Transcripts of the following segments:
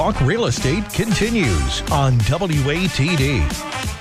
Talk Real Estate continues on WATD.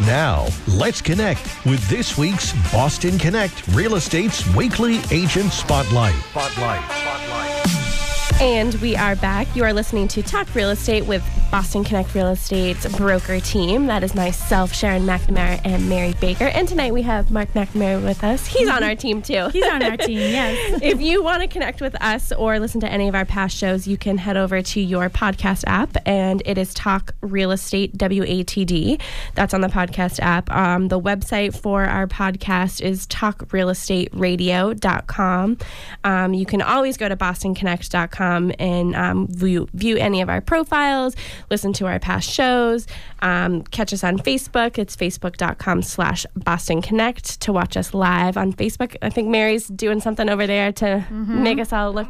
Now, let's connect with this week's Boston Connect Real Estate's weekly agent spotlight. Spotlight. Spotlight. And we are back. You are listening to Talk Real Estate with Boston Connect Real Estate's broker team. That is myself, Sharon McNamara, and Mary Baker. And tonight we have Mark McNamara with us. He's on our team too. He's on our team, yes. if you want to connect with us or listen to any of our past shows, you can head over to your podcast app, and it is Talk Real Estate WATD. That's on the podcast app. Um, the website for our podcast is talkrealestateradio.com. Um, you can always go to bostonconnect.com and um, view, view any of our profiles listen to our past shows, um, catch us on Facebook. It's facebook.com slash Boston Connect to watch us live on Facebook. I think Mary's doing something over there to mm-hmm. make us all look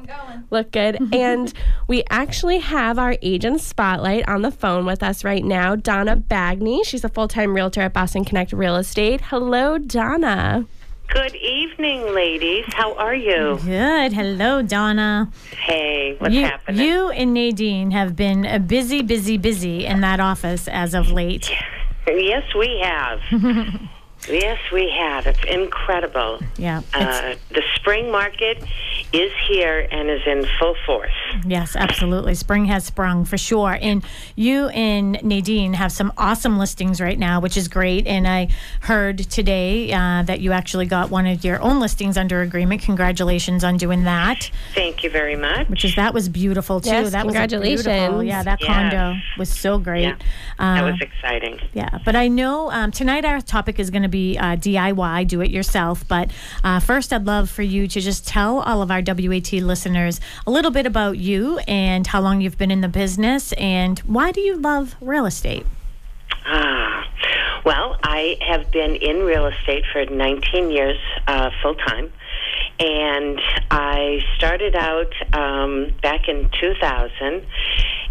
look good. and we actually have our agent spotlight on the phone with us right now, Donna Bagney. She's a full-time realtor at Boston Connect Real Estate. Hello, Donna. Good evening, ladies. How are you? Good. Hello, Donna. Hey, what's you, happening? You and Nadine have been a busy, busy, busy in that office as of late. Yes, we have. Yes, we have. It's incredible. Yeah. Uh, the spring market is here and is in full force. Yes, absolutely. Spring has sprung for sure. And you and Nadine have some awesome listings right now, which is great. And I heard today uh, that you actually got one of your own listings under agreement. Congratulations on doing that. Thank you very much. Which is that was beautiful too. Yes, that congratulations. was Yeah, that yes. condo was so great. Yeah, uh, that was exciting. Yeah, but I know um, tonight our topic is going to be uh, DIY, do it yourself. But uh, first, I'd love for you to just tell all of our WAT listeners a little bit about you and how long you've been in the business and why do you love real estate? Ah, well, I have been in real estate for 19 years uh, full time. And I started out um, back in 2000,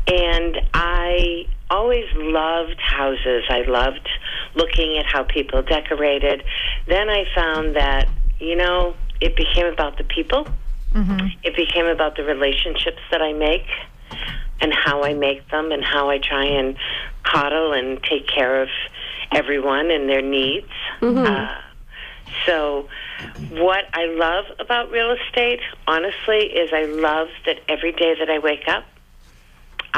and I always loved houses. I loved looking at how people decorated. Then I found that, you know, it became about the people. Mm-hmm. It became about the relationships that I make and how I make them and how I try and coddle and take care of everyone and their needs. Mm-hmm. Uh, so, what I love about real estate, honestly, is I love that every day that I wake up,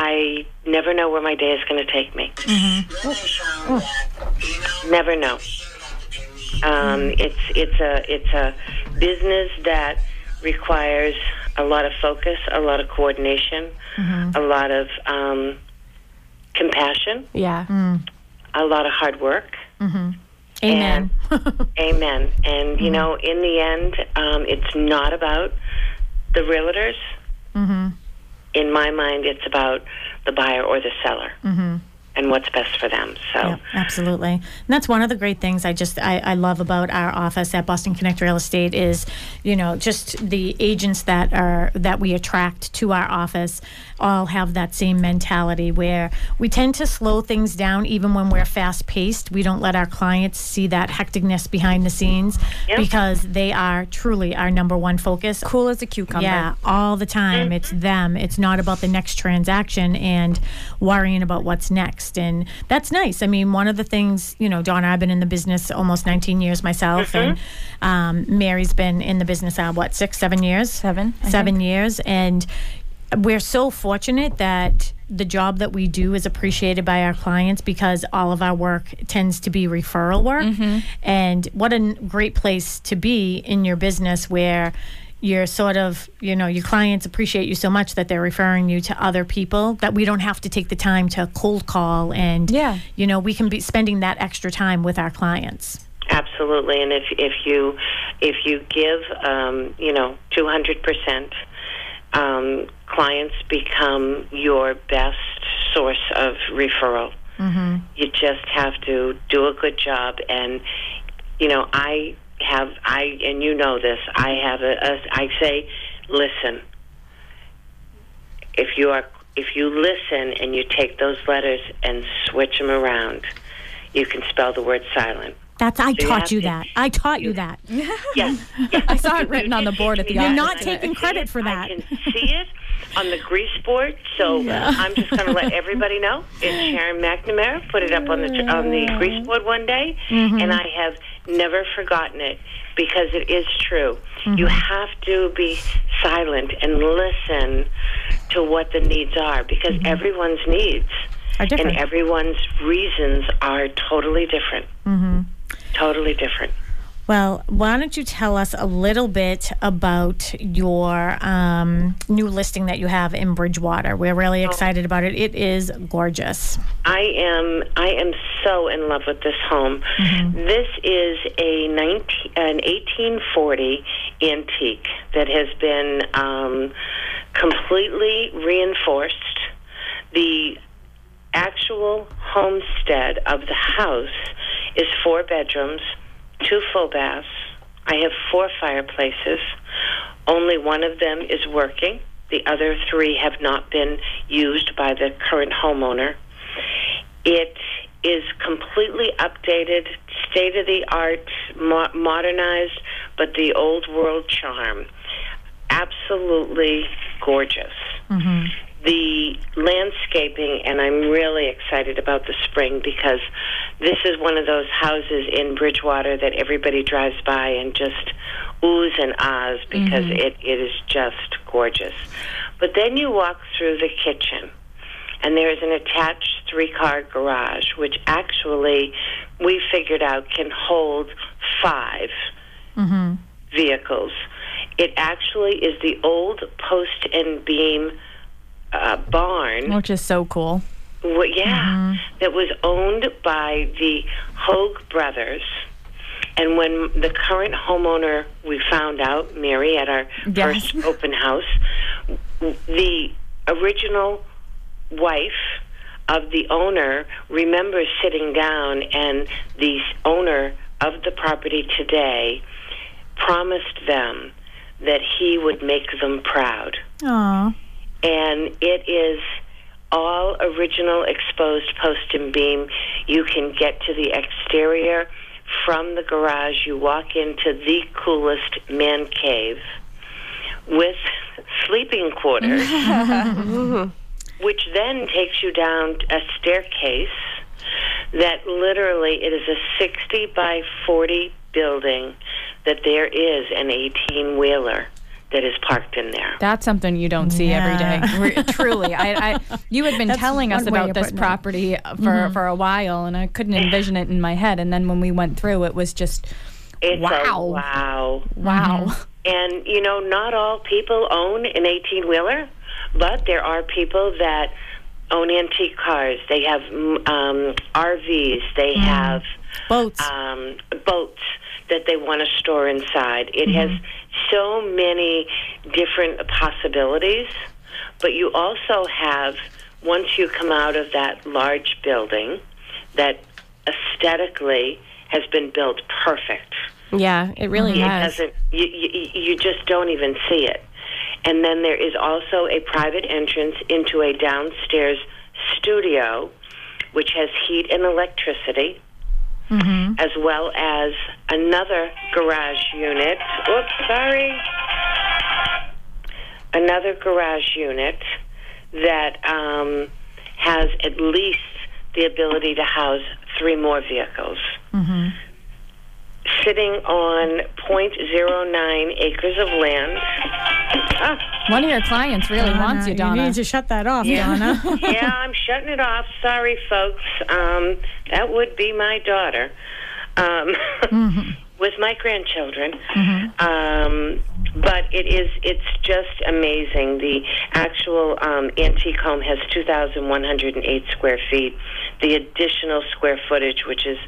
I never know where my day is going to take me. Mm-hmm. Oh. Never know. Um, it's it's a it's a business that requires a lot of focus, a lot of coordination, mm-hmm. a lot of um, compassion. Yeah. Mm. A lot of hard work. Mm-hmm. Amen. And, amen. And you mm-hmm. know, in the end, um, it's not about the realtors. In my mind, it's about the buyer or the seller. Mm-hmm and what's best for them. So yeah, absolutely, and that's one of the great things I just I, I, love about our office at Boston Connect Real Estate is, you know, just the agents that are that we attract to our office all have that same mentality where we tend to slow things down even when we're fast paced. We don't let our clients see that hecticness behind the scenes yep. because they are truly our number one focus. Cool as a cucumber. Yeah, all the time. Mm-hmm. It's them. It's not about the next transaction and worrying about what's next. And that's nice. I mean, one of the things, you know, Donna, I've been in the business almost 19 years myself, mm-hmm. and um, Mary's been in the business, uh, what, six, seven years? Seven. seven years. And we're so fortunate that the job that we do is appreciated by our clients because all of our work tends to be referral work. Mm-hmm. And what a great place to be in your business where you're sort of, you know, your clients appreciate you so much that they're referring you to other people that we don't have to take the time to cold call and, yeah. you know, we can be spending that extra time with our clients. Absolutely, and if if you if you give um, you know two hundred percent um, clients become your best source of referral. Mm-hmm. You just have to do a good job, and you know, I have I and you know this. I have a, a I say, listen. If you are if you listen and you take those letters and switch them around, you can spell the word silent. That's I so taught you, you that. I taught you that. Yes, yes. I saw it written on the board at the You're office. not taking credit for that. I can see it on the grease board. So I'm just going to let everybody know it's Sharon McNamara. Put it up on the on the grease board one day, mm-hmm. and I have never forgotten it because it is true. Mm-hmm. You have to be silent and listen to what the needs are because mm-hmm. everyone's needs and everyone's reasons are totally different. Totally different. Well, why don't you tell us a little bit about your um, new listing that you have in Bridgewater? We're really excited about it. It is gorgeous. I am I am so in love with this home. This is a 19, an 1840 antique that has been um, completely reinforced. The actual homestead of the house is four bedrooms, two full baths. I have four fireplaces. Only one of them is working. The other three have not been used by the current homeowner. It is completely updated, state of the art, mo- modernized, but the old world charm. Absolutely gorgeous. Mm-hmm. The landscaping, and I'm really excited about the spring because this is one of those houses in Bridgewater that everybody drives by and just oohs and ahs because mm-hmm. it, it is just gorgeous. But then you walk through the kitchen and there is an attached three car garage, which actually we figured out can hold 5 mm-hmm. vehicles. It actually is the old post and beam barn. Which is so cool. Well, yeah, mm-hmm. that was owned by the Hogue brothers. And when the current homeowner, we found out, Mary, at our Yes. first open house, the original wife of the owner remembers sitting down, and the owner of the property today promised them that he would make them proud Aw. And it is all original exposed post and beam. You can get to the exterior from the garage. You walk into the coolest man cave with sleeping quarters, which then takes you down a staircase that literally it is a 60 by 40 building that there is an 18 wheeler that is parked in there. That's something you don't see every day. Yeah. Re- Truly, I, I you had been That's telling us about this putting it. property for for a while, and I couldn't envision it in my head. And then when we went through, it was just It's wow, a wow. wow. And, you know, not all people own an 18 wheeler, but there are people that own antique cars. They have mm, um, RVs, they have Boats. um, boats that they want to store inside. It has so many different possibilities, but you also have, once you come out of that large building that aesthetically has been built perfect. Yeah, it really It has. doesn't. You, you, you just don't even see it. And then there is also a private entrance into a downstairs studio, which has heat and electricity, as well as another garage unit. Oops, sorry. Another garage unit that um, has at least the ability to house three more vehicles sitting on 0.09 acres of land. One of your clients really wants you, Donna. You need to shut that off, Donna. yeah, I'm shutting it off. Sorry, folks. Um, that would be my daughter um, with my grandchildren. Um, but it is it's just amazing. The actual um, antique home has 2,108 square feet. The additional square footage, which is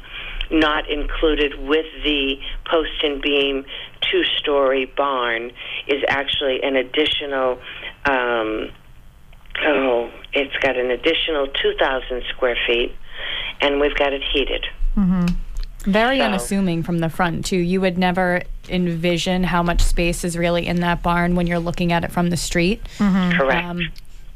not included with the post and beam two story barn, is actually an additional. Um, Oh, it's got an additional 2,000 square feet, and we've got it heated. Very So- unassuming from the front too. You would never envision how much space is really in that barn when you're looking at it from the street. Correct. Um,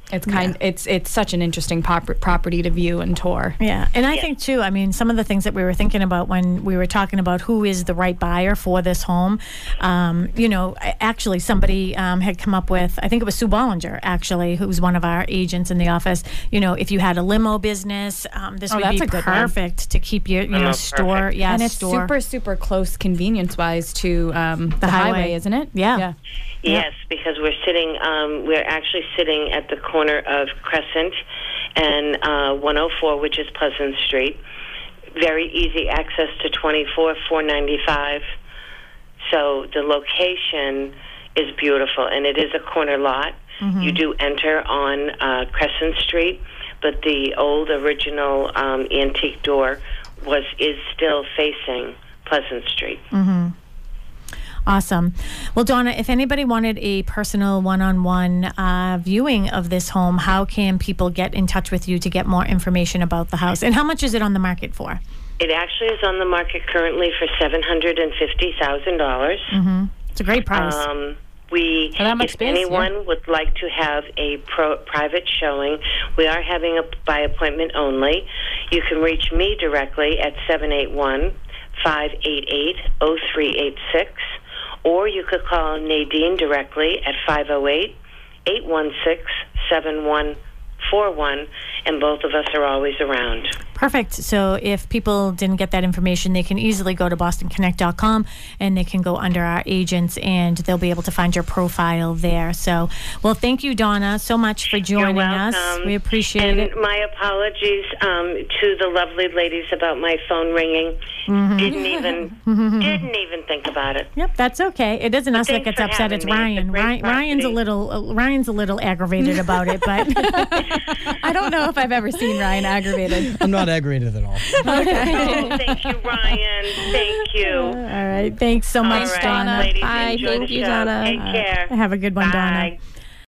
It's kind. It's it's such an interesting pop- property to view and tour. Yeah, and I think too. I mean, some of the things that we were thinking about when we were talking about who is the right buyer for this home. Um, you know, actually, somebody um, had come up with. I think it was Sue Bollinger, actually, who's one of our agents in the office. You know, if you had a limo business, um, this Oh, would that's be a good one. perfect to keep your you know Oh, store. perfect. Yeah, and it's store. super super close convenience wise to um, the, highway. highway. isn't it? Yeah. Yeah. Yes, because we're sitting, um, we're actually sitting at the corner of Crescent and uh, 104, which is Pleasant Street. Very easy access to 24, 495. So the location is beautiful, and it is a corner lot. You do enter on uh, Crescent Street, but the old original um, antique door was is still facing Pleasant Street. Awesome. Well, Donna, if anybody wanted a personal one on one viewing of this home, how can people get in touch with you to get more information about the house? And how much is it on the market for? It actually is on the market currently for seven hundred and fifty thousand dollars. It's a great price. Um, we, For that much if space, anyone yeah. would like to have a pro- private showing, we are having a by appointment only. You can reach me directly at 781 588 0386, or you could call Nadine directly at 508 816 7141, and both of us are always around. Perfect. So if people didn't get that information, they can easily go to bostonconnect.com and they can go under our agents and they'll be able to find your profile there. So, well, thank you, Donna, so much for joining us. We appreciate and it. my apologies um, to the lovely ladies about my phone ringing. Mm-hmm. Didn't even didn't even think about it. Yep, that's okay. It isn't us that gets upset. It's me. It's a Ryan. Ryan Ryan's a little uh, Ryan's a little aggravated about it, but I don't know if I've ever seen Ryan aggravated. I'm not aggravated at all. Oh, thank you, Ryan. Thank you. all right. Thanks so All much, right, Donna. ladies, Bye. Thank you, show. Donna. Take care. Have a good one, Donna. Bye.